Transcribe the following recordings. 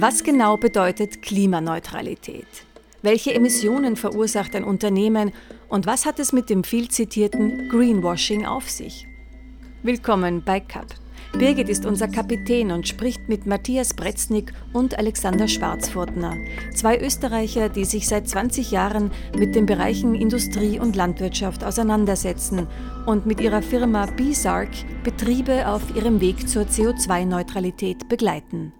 Was genau bedeutet Klimaneutralität? Welche Emissionen verursacht ein Unternehmen und was hat es mit dem viel zitierten Greenwashing auf sich? Willkommen bei CAP. Birgit ist unser Kapitän und spricht mit Matthias Bretznik und Alexander Schwarzfurtner, zwei Österreicher, die sich seit 20 Jahren mit den Bereichen Industrie und Landwirtschaft auseinandersetzen und mit ihrer Firma BSARC Betriebe auf ihrem Weg zur CO2-Neutralität begleiten.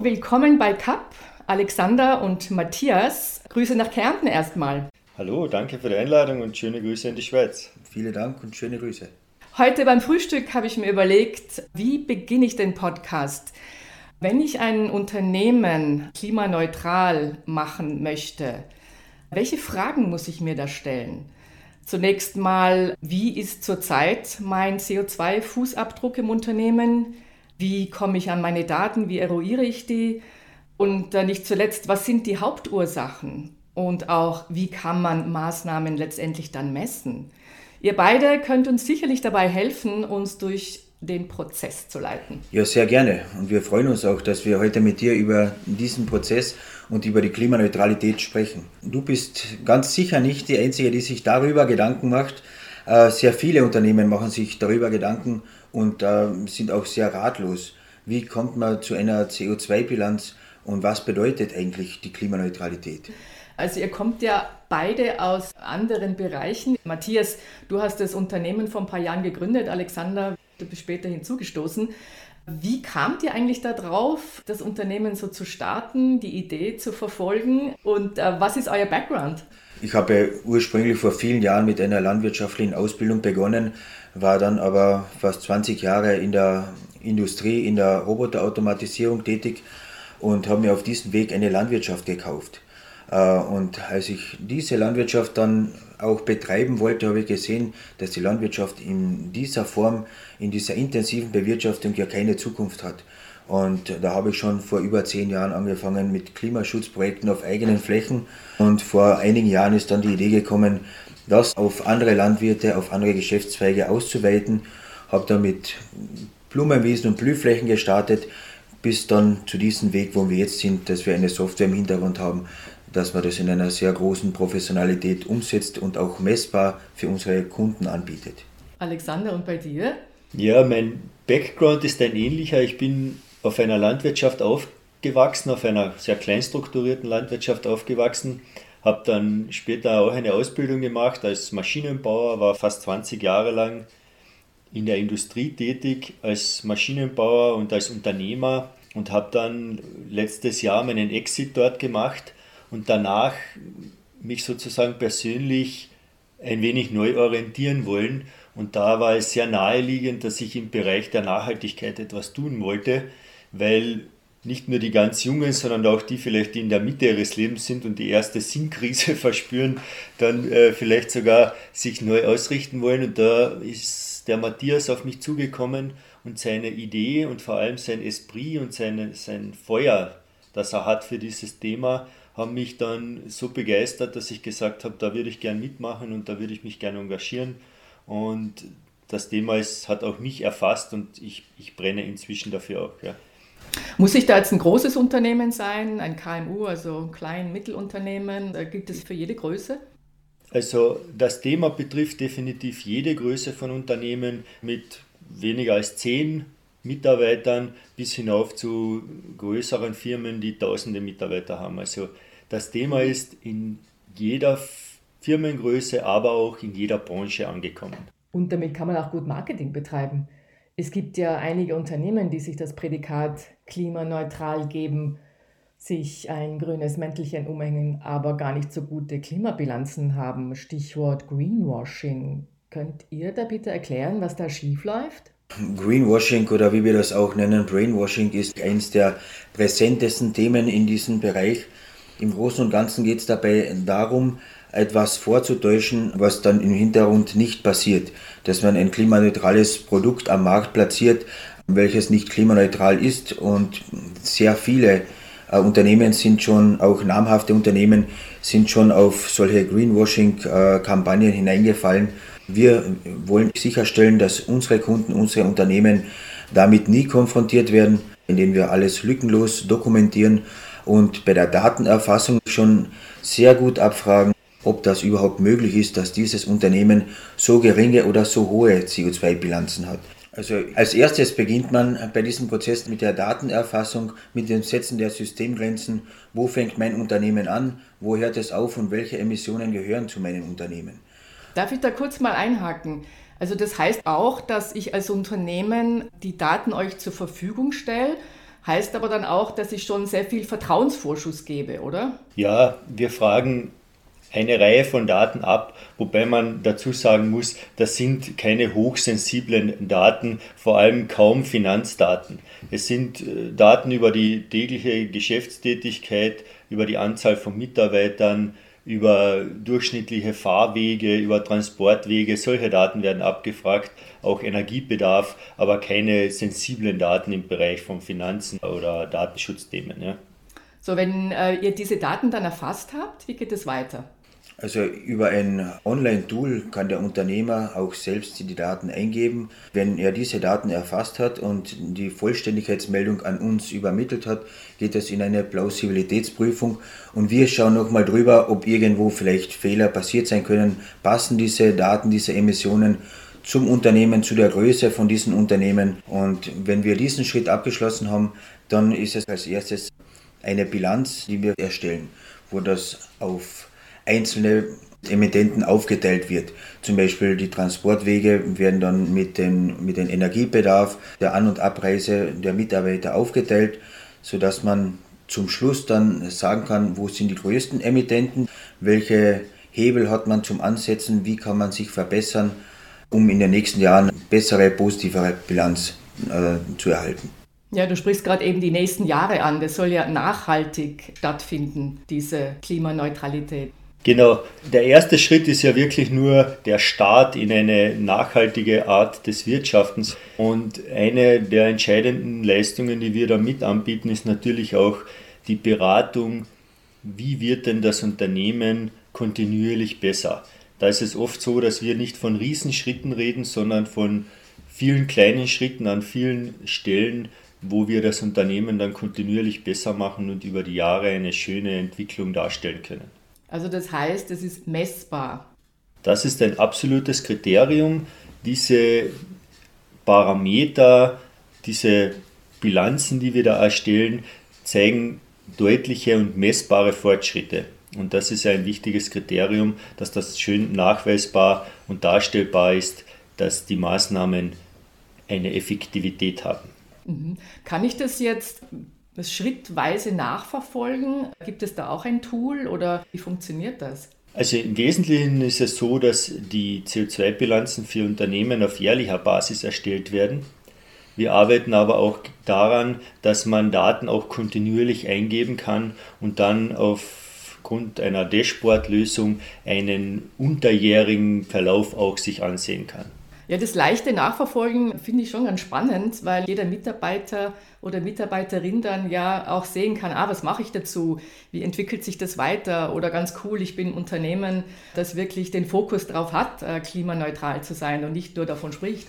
Willkommen bei CAP, Alexander und Matthias. Grüße nach Kärnten erstmal. Hallo, danke für die Einladung und schöne Grüße in die Schweiz. Vielen Dank und schöne Grüße. Heute beim Frühstück habe ich mir überlegt, wie beginne ich den Podcast? Wenn ich ein Unternehmen klimaneutral machen möchte, welche Fragen muss ich mir da stellen? Zunächst mal, wie ist zurzeit mein CO2-Fußabdruck im Unternehmen? Wie komme ich an meine Daten? Wie eruiere ich die? Und nicht zuletzt, was sind die Hauptursachen? Und auch, wie kann man Maßnahmen letztendlich dann messen? Ihr beide könnt uns sicherlich dabei helfen, uns durch den Prozess zu leiten. Ja, sehr gerne. Und wir freuen uns auch, dass wir heute mit dir über diesen Prozess und über die Klimaneutralität sprechen. Du bist ganz sicher nicht die Einzige, die sich darüber Gedanken macht. Äh, sehr viele Unternehmen machen sich darüber Gedanken und äh, sind auch sehr ratlos. Wie kommt man zu einer CO2-Bilanz und was bedeutet eigentlich die Klimaneutralität? Also ihr kommt ja beide aus anderen Bereichen. Matthias, du hast das Unternehmen vor ein paar Jahren gegründet, Alexander, du bist später hinzugestoßen. Wie kamt ihr eigentlich darauf, das Unternehmen so zu starten, die Idee zu verfolgen und äh, was ist euer Background? Ich habe ursprünglich vor vielen Jahren mit einer landwirtschaftlichen Ausbildung begonnen, war dann aber fast 20 Jahre in der Industrie, in der Roboterautomatisierung tätig und habe mir auf diesem Weg eine Landwirtschaft gekauft. Äh, und als ich diese Landwirtschaft dann auch betreiben wollte, habe ich gesehen, dass die Landwirtschaft in dieser Form, in dieser intensiven Bewirtschaftung ja keine Zukunft hat. Und da habe ich schon vor über zehn Jahren angefangen mit Klimaschutzprojekten auf eigenen Flächen. Und vor einigen Jahren ist dann die Idee gekommen, das auf andere Landwirte, auf andere Geschäftszweige auszuweiten. Habe dann mit Blumenwiesen und Blühflächen gestartet, bis dann zu diesem Weg, wo wir jetzt sind, dass wir eine Software im Hintergrund haben, dass man das in einer sehr großen Professionalität umsetzt und auch messbar für unsere Kunden anbietet. Alexander, und bei dir? Ja, mein Background ist ein ähnlicher. Ich bin auf einer Landwirtschaft aufgewachsen, auf einer sehr kleinstrukturierten Landwirtschaft aufgewachsen, habe dann später auch eine Ausbildung gemacht als Maschinenbauer, war fast 20 Jahre lang in der Industrie tätig als Maschinenbauer und als Unternehmer und habe dann letztes Jahr meinen Exit dort gemacht und danach mich sozusagen persönlich ein wenig neu orientieren wollen. Und da war es sehr naheliegend, dass ich im Bereich der Nachhaltigkeit etwas tun wollte, weil nicht nur die ganz Jungen, sondern auch die vielleicht, die in der Mitte ihres Lebens sind und die erste Sinnkrise verspüren, dann äh, vielleicht sogar sich neu ausrichten wollen. Und da ist der Matthias auf mich zugekommen und seine Idee und vor allem sein Esprit und seine, sein Feuer, das er hat für dieses Thema, haben mich dann so begeistert, dass ich gesagt habe, da würde ich gern mitmachen und da würde ich mich gerne engagieren. Und das Thema ist, hat auch mich erfasst und ich, ich brenne inzwischen dafür auch. Ja. Muss ich da jetzt ein großes Unternehmen sein, ein KMU, also ein klein Mittelunternehmen? Gibt es für jede Größe? Also das Thema betrifft definitiv jede Größe von Unternehmen mit weniger als zehn Mitarbeitern bis hinauf zu größeren Firmen, die tausende Mitarbeiter haben. Also das Thema ist in jeder Firmengröße, aber auch in jeder Branche angekommen. Und damit kann man auch gut Marketing betreiben. Es gibt ja einige Unternehmen, die sich das Prädikat klimaneutral geben, sich ein grünes Mäntelchen umhängen, aber gar nicht so gute Klimabilanzen haben. Stichwort Greenwashing. Könnt ihr da bitte erklären, was da schief läuft? Greenwashing oder wie wir das auch nennen, Brainwashing ist eines der präsentesten Themen in diesem Bereich. Im Großen und Ganzen geht es dabei darum, etwas vorzutäuschen, was dann im Hintergrund nicht passiert. Dass man ein klimaneutrales Produkt am Markt platziert, welches nicht klimaneutral ist und sehr viele äh, Unternehmen sind schon, auch namhafte Unternehmen, sind schon auf solche Greenwashing-Kampagnen hineingefallen wir wollen sicherstellen, dass unsere Kunden, unsere Unternehmen damit nie konfrontiert werden. indem wir alles lückenlos dokumentieren und bei der Datenerfassung schon sehr gut abfragen, ob das überhaupt möglich ist, dass dieses Unternehmen so geringe oder so hohe CO2-Bilanzen hat. Also als erstes beginnt man bei diesem Prozess mit der Datenerfassung, mit dem Setzen der Systemgrenzen. Wo fängt mein Unternehmen an? Wo hört es auf und welche Emissionen gehören zu meinem Unternehmen? Darf ich da kurz mal einhaken? Also das heißt auch, dass ich als Unternehmen die Daten euch zur Verfügung stelle, heißt aber dann auch, dass ich schon sehr viel Vertrauensvorschuss gebe, oder? Ja, wir fragen eine Reihe von Daten ab, wobei man dazu sagen muss, das sind keine hochsensiblen Daten, vor allem kaum Finanzdaten. Es sind äh, Daten über die tägliche Geschäftstätigkeit, über die Anzahl von Mitarbeitern, über durchschnittliche Fahrwege, über Transportwege, solche Daten werden abgefragt, auch Energiebedarf, aber keine sensiblen Daten im Bereich von Finanzen oder Datenschutzthemen. Ja. So, wenn äh, ihr diese Daten dann erfasst habt, wie geht es weiter? Also über ein Online-Tool kann der Unternehmer auch selbst die Daten eingeben. Wenn er diese Daten erfasst hat und die Vollständigkeitsmeldung an uns übermittelt hat, geht es in eine Plausibilitätsprüfung und wir schauen nochmal drüber, ob irgendwo vielleicht Fehler passiert sein können. Passen diese Daten, diese Emissionen zum Unternehmen, zu der Größe von diesen Unternehmen. Und wenn wir diesen Schritt abgeschlossen haben, dann ist es als erstes eine Bilanz, die wir erstellen, wo das auf einzelne Emittenten aufgeteilt wird. Zum Beispiel die Transportwege werden dann mit dem mit den Energiebedarf der An- und Abreise der Mitarbeiter aufgeteilt, sodass man zum Schluss dann sagen kann, wo sind die größten Emittenten, welche Hebel hat man zum Ansetzen, wie kann man sich verbessern, um in den nächsten Jahren bessere, positivere Bilanz äh, zu erhalten. Ja, du sprichst gerade eben die nächsten Jahre an. Das soll ja nachhaltig stattfinden, diese Klimaneutralität. Genau, der erste Schritt ist ja wirklich nur der Start in eine nachhaltige Art des Wirtschaftens. Und eine der entscheidenden Leistungen, die wir da mit anbieten, ist natürlich auch die Beratung, wie wird denn das Unternehmen kontinuierlich besser. Da ist es oft so, dass wir nicht von Riesenschritten reden, sondern von vielen kleinen Schritten an vielen Stellen, wo wir das Unternehmen dann kontinuierlich besser machen und über die Jahre eine schöne Entwicklung darstellen können. Also das heißt, es ist messbar. Das ist ein absolutes Kriterium. Diese Parameter, diese Bilanzen, die wir da erstellen, zeigen deutliche und messbare Fortschritte. Und das ist ein wichtiges Kriterium, dass das schön nachweisbar und darstellbar ist, dass die Maßnahmen eine Effektivität haben. Mhm. Kann ich das jetzt das schrittweise nachverfolgen? Gibt es da auch ein Tool oder wie funktioniert das? Also im Wesentlichen ist es so, dass die CO2-Bilanzen für Unternehmen auf jährlicher Basis erstellt werden. Wir arbeiten aber auch daran, dass man Daten auch kontinuierlich eingeben kann und dann aufgrund einer Dashboard-Lösung einen unterjährigen Verlauf auch sich ansehen kann. Ja, das leichte Nachverfolgen finde ich schon ganz spannend, weil jeder Mitarbeiter oder Mitarbeiterin dann ja auch sehen kann, ah, was mache ich dazu? Wie entwickelt sich das weiter? Oder ganz cool, ich bin ein Unternehmen, das wirklich den Fokus darauf hat, äh, klimaneutral zu sein und nicht nur davon spricht.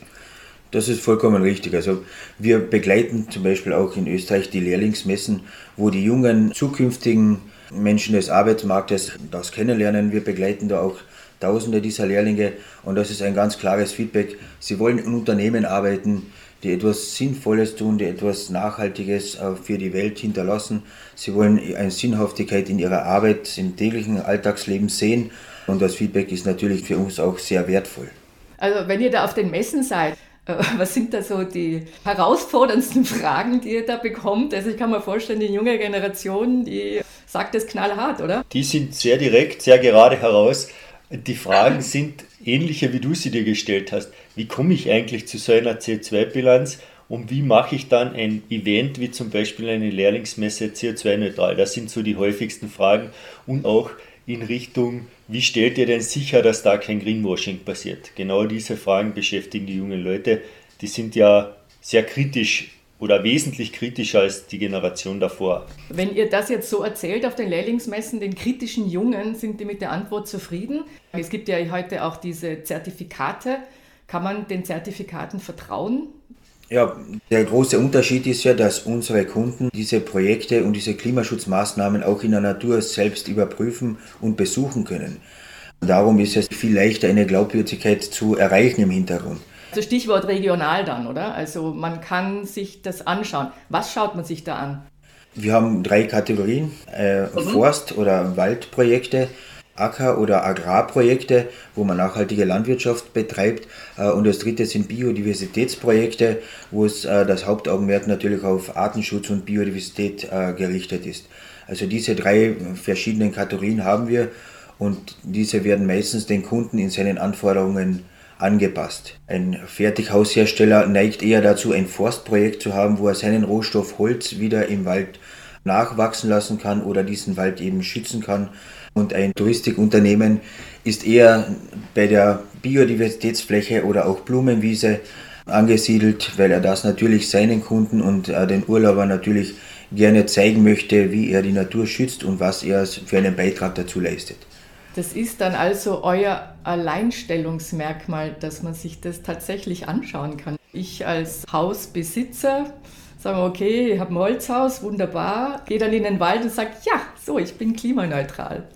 Das ist vollkommen richtig. Also wir begleiten zum Beispiel auch in Österreich die Lehrlingsmessen, wo die jungen zukünftigen Menschen des Arbeitsmarktes das kennenlernen. Wir begleiten da auch Tausende dieser Lehrlinge und das ist ein ganz klares Feedback. Sie wollen in Unternehmen arbeiten, die etwas Sinnvolles tun, die etwas Nachhaltiges äh, für die Welt hinterlassen. Sie wollen eine Sinnhaftigkeit in ihrer Arbeit, im täglichen Alltagsleben sehen und das Feedback ist natürlich für uns auch sehr wertvoll. Also wenn ihr da auf den Messen seid, äh, was sind da so die herausforderndsten Fragen, die ihr da bekommt? Also ich kann mir vorstellen, die junge Generation, die sagt es knallhart, oder? Die sind sehr direkt, sehr gerade heraus. Die Fragen sind ähnliche, wie du sie dir gestellt hast. Wie komme ich eigentlich zu so einer CO2-Bilanz und wie mache ich dann ein Event wie zum Beispiel eine Lehrlingsmesse CO2-neutral? Das sind so die häufigsten Fragen und auch in Richtung, wie stellt ihr denn sicher, dass da kein Greenwashing passiert? Genau diese Fragen beschäftigen die jungen Leute. Die sind ja sehr kritisch oder wesentlich kritischer als die Generation davor. Wenn ihr das jetzt so erzählt auf den Lehrlingsmessen, den kritischen Jungen, sind die mit der Antwort zufrieden? Es gibt ja heute auch diese Zertifikate. Kann man den Zertifikaten vertrauen? Ja, der große Unterschied ist ja, dass unsere Kunden diese Projekte und diese Klimaschutzmaßnahmen auch in der Natur selbst überprüfen und besuchen können. Darum ist es viel leichter, eine Glaubwürdigkeit zu erreichen im Hintergrund. Also Stichwort regional dann, oder? Also man kann sich das anschauen. Was schaut man sich da an? Wir haben drei Kategorien, äh, mhm. Forst- oder Waldprojekte, Acker- oder Agrarprojekte, wo man nachhaltige Landwirtschaft betreibt. Äh, und das dritte sind Biodiversitätsprojekte, wo es äh, das Hauptaugenmerk natürlich auf Artenschutz und Biodiversität äh, gerichtet ist. Also diese drei verschiedenen Kategorien haben wir und diese werden meistens den Kunden in seinen Anforderungen angepasst. Ein Fertighaushersteller neigt eher dazu, ein Forstprojekt zu haben, wo er seinen Rohstoff Holz wieder im Wald nachwachsen lassen kann oder diesen Wald eben schützen kann. Und ein Touristikunternehmen ist eher bei der Biodiversitätsfläche oder auch Blumenwiese angesiedelt, weil er das natürlich seinen Kunden und äh, den Urlaubern natürlich gerne zeigen möchte, wie er die Natur schützt und was er für einen Beitrag dazu leistet. Das ist dann also euer Alleinstellungsmerkmal, dass man sich das tatsächlich anschauen kann. Ich als Hausbesitzer sage, okay, ich habe ein Holzhaus, wunderbar, gehe dann in den Wald und sage, ja, so, ich bin klimaneutral.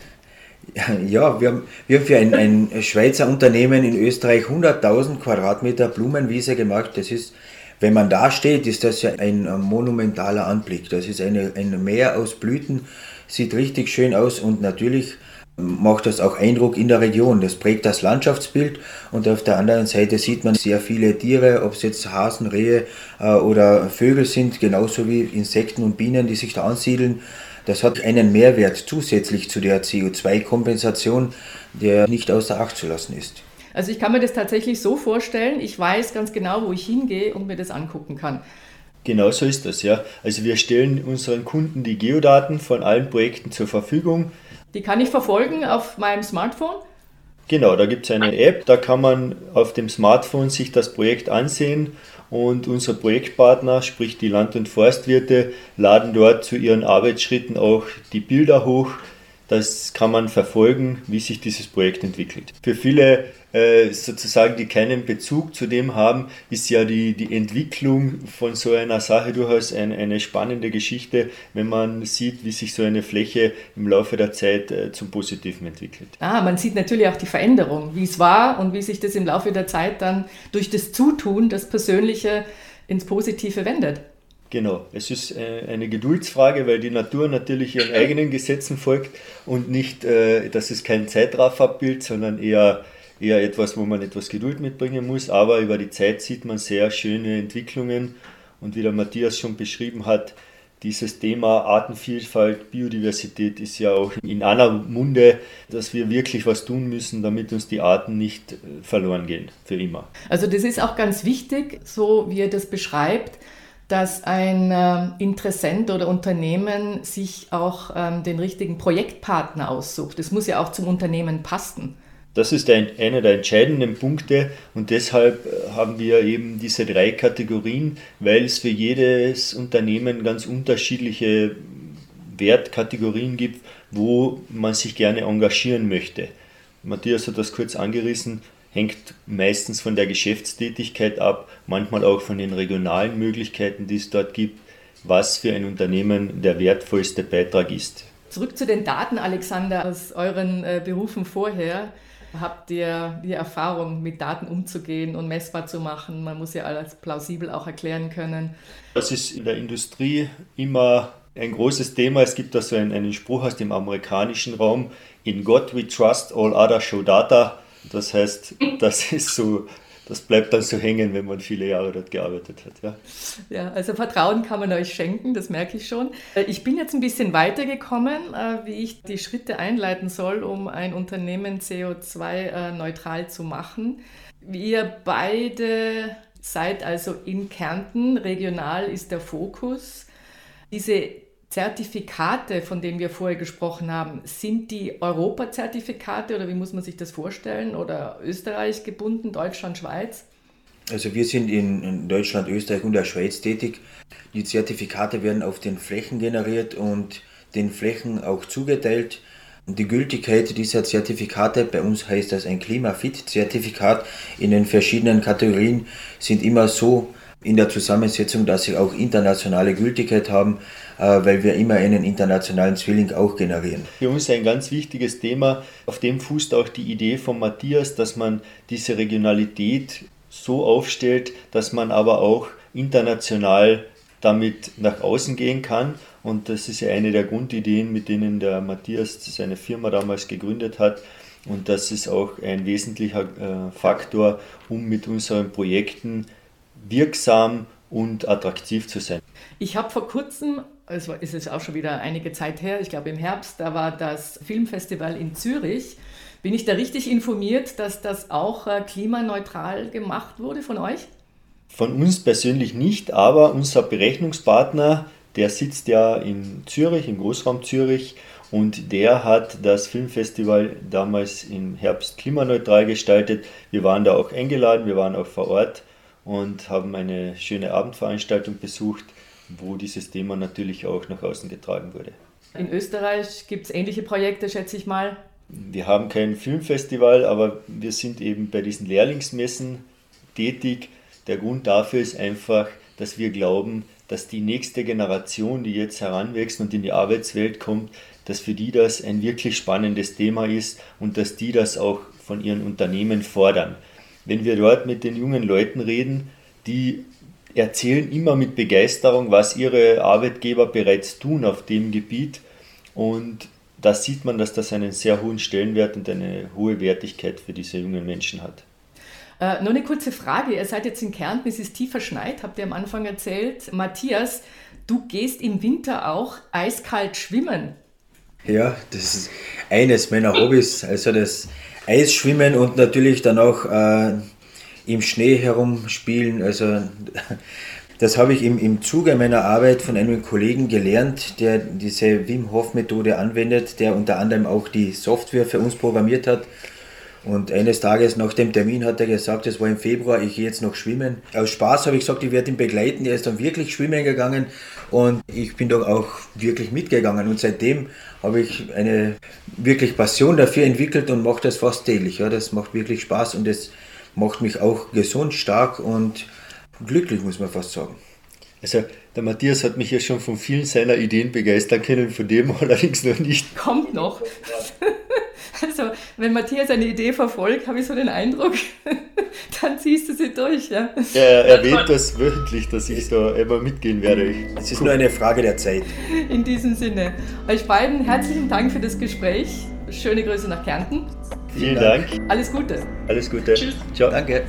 Ja, wir haben, wir haben für ein, ein Schweizer Unternehmen in Österreich 100.000 Quadratmeter Blumenwiese gemacht. Das ist, wenn man da steht, ist das ja ein monumentaler Anblick. Das ist eine, ein Meer aus Blüten, sieht richtig schön aus und natürlich macht das auch Eindruck in der Region. Das prägt das Landschaftsbild und auf der anderen Seite sieht man sehr viele Tiere, ob es jetzt Hasen, Rehe äh, oder Vögel sind, genauso wie Insekten und Bienen, die sich da ansiedeln. Das hat einen Mehrwert zusätzlich zu der CO2-Kompensation, der nicht außer Acht zu lassen ist. Also ich kann mir das tatsächlich so vorstellen, ich weiß ganz genau, wo ich hingehe und mir das angucken kann. Genau so ist das, ja. Also wir stellen unseren Kunden die Geodaten von allen Projekten zur Verfügung. Die kann ich verfolgen auf meinem Smartphone? Genau, da gibt es eine App, da kann man auf dem Smartphone sich das Projekt ansehen und unsere Projektpartner, sprich die Land- und Forstwirte, laden dort zu ihren Arbeitsschritten auch die Bilder hoch. Das kann man verfolgen, wie sich dieses Projekt entwickelt. Für viele äh, sozusagen, die keinen Bezug zu dem haben, ist ja die, die Entwicklung von so einer Sache durchaus ein, eine spannende Geschichte, wenn man sieht, wie sich so eine Fläche im Laufe der Zeit äh, zum Positiven entwickelt. Ah, man sieht natürlich auch die Veränderung, wie es war und wie sich das im Laufe der Zeit dann durch das Zutun, das Persönliche ins Positive wendet. Genau, es ist äh, eine Geduldsfrage, weil die Natur natürlich ihren eigenen Gesetzen folgt und nicht, das ist kein Zeitraffabbild, sondern eher eher etwas, wo man etwas Geduld mitbringen muss, aber über die Zeit sieht man sehr schöne Entwicklungen. Und wie der Matthias schon beschrieben hat, dieses Thema Artenvielfalt, Biodiversität ist ja auch in aller Munde, dass wir wirklich was tun müssen, damit uns die Arten nicht äh, verloren gehen, für immer. Also das ist auch ganz wichtig, so wie er das beschreibt, dass ein äh, Interessent oder Unternehmen sich auch ähm, den richtigen Projektpartner aussucht. Das muss ja auch zum Unternehmen passen. Das ist ein, einer der entscheidenden Punkte und deshalb äh, haben wir eben diese drei Kategorien, weil es für jedes Unternehmen ganz unterschiedliche Wertkategorien gibt, wo man sich gerne engagieren möchte. Matthias hat das kurz angerissen, hängt meistens von der Geschäftstätigkeit ab, manchmal auch von den regionalen Möglichkeiten, die es dort gibt, was für ein Unternehmen der wertvollste Beitrag ist. Zurück zu den Daten, Alexander, aus euren äh, Berufen vorher. Habt ihr die Erfahrung, mit Daten umzugehen und messbar zu machen? Man muss ja alles plausibel auch erklären können. Das ist in der Industrie immer ein großes Thema. Es gibt da so einen, einen Spruch aus dem amerikanischen Raum: In God we trust, all other show data. Das heißt, das ist so das bleibt dann so hängen, wenn man viele Jahre dort gearbeitet hat. Ja. ja, also Vertrauen kann man euch schenken, das merke ich schon. Äh, ich bin jetzt ein bisschen weitergekommen, äh, wie ich die Schritte einleiten soll, um ein Unternehmen CO2-neutral zu machen. Wir beide seid also in Kärnten, regional ist der Fokus. Diese Zertifikate, von denen wir vorher gesprochen haben, sind die Europazertifikate oder wie muss man sich das vorstellen? Oder Österreich gebunden, Deutschland, Schweiz? Also wir sind in Deutschland, Österreich und der Schweiz tätig. Die Zertifikate werden auf den Flächen generiert und den Flächen auch zugeteilt. Die Gültigkeit dieser Zertifikate, bei uns heißt das ein Klimafit-Zertifikat, in den verschiedenen Kategorien sind immer so in der Zusammensetzung, dass sie auch internationale Gültigkeit haben, weil wir immer einen internationalen Zwilling auch generieren. Für uns ein ganz wichtiges Thema, auf dem fußt auch die Idee von Matthias, dass man diese Regionalität so aufstellt, dass man aber auch international damit nach außen gehen kann. Und das ist ja eine der Grundideen, mit denen der Matthias seine Firma damals gegründet hat. Und das ist auch ein wesentlicher äh, Faktor, um mit unseren Projekten wirksam und attraktiv zu sein. Ich habe vor kurzem, es ist jetzt auch schon wieder einige Zeit her, ich glaube im Herbst, da war das Filmfestival in Zürich. Bin ich da richtig informiert, dass das auch äh, klimaneutral gemacht wurde von euch? Von uns persönlich nicht, aber unser Berechnungspartner, der sitzt ja in Zürich, im Großraum Zürich, und der hat das Filmfestival damals im Herbst klimaneutral gestaltet. Wir waren da auch eingeladen, wir waren auch vor Ort und haben eine schöne Abendveranstaltung besucht, wo dieses Thema natürlich auch nach außen getragen wurde. In Österreich gibt es ähnliche Projekte, schätze ich mal. Wir haben kein Filmfestival, aber wir sind eben bei diesen Lehrlingsmessen tätig. Der Grund dafür ist einfach, dass wir glauben, dass die nächste Generation, die jetzt heranwächst und in die Arbeitswelt kommt, dass für die das ein wirklich spannendes Thema ist und dass die das auch von ihren Unternehmen fordern. Wenn wir dort mit den jungen Leuten reden, die erzählen immer mit Begeisterung, was ihre Arbeitgeber bereits tun auf dem Gebiet und da sieht man, dass das einen sehr hohen Stellenwert und eine hohe Wertigkeit für diese jungen Menschen hat. Äh, nur eine kurze Frage. Ihr seid jetzt in Kärnten, es ist tief verschneit, habt ihr am Anfang erzählt. Matthias, du gehst im Winter auch eiskalt schwimmen. Ja, das ist eines meiner Hobbys, also das Eisschwimmen und natürlich dann auch äh, im Schnee herumspielen. Also das habe ich im, im Zuge meiner Arbeit von einem Kollegen gelernt, der diese Wim Hof Methode anwendet, der unter anderem auch die Software für uns programmiert hat. Und eines Tages nach dem Termin hat er gesagt, es war im Februar, ich gehe jetzt noch schwimmen. Aus Spaß habe ich gesagt, ich werde ihn begleiten. Er ist dann wirklich schwimmen gegangen und ich bin doch auch wirklich mitgegangen. Und seitdem habe ich eine wirklich Passion dafür entwickelt und mache das fast täglich. Ja, das macht wirklich Spaß und es macht mich auch gesund, stark und glücklich, muss man fast sagen. Also der Matthias hat mich ja schon von vielen seiner Ideen begeistern können, von dem allerdings noch nicht. Kommt noch. Also, wenn Matthias eine Idee verfolgt, habe ich so den Eindruck, dann ziehst du sie durch. Ja. Er erwähnt das wöchentlich, dass ich da immer mitgehen werde. Es ist nur eine Frage der Zeit. In diesem Sinne. Euch beiden herzlichen Dank für das Gespräch. Schöne Grüße nach Kärnten. Vielen Dank. Alles Gute. Alles Gute. Tschüss. Ciao. Danke.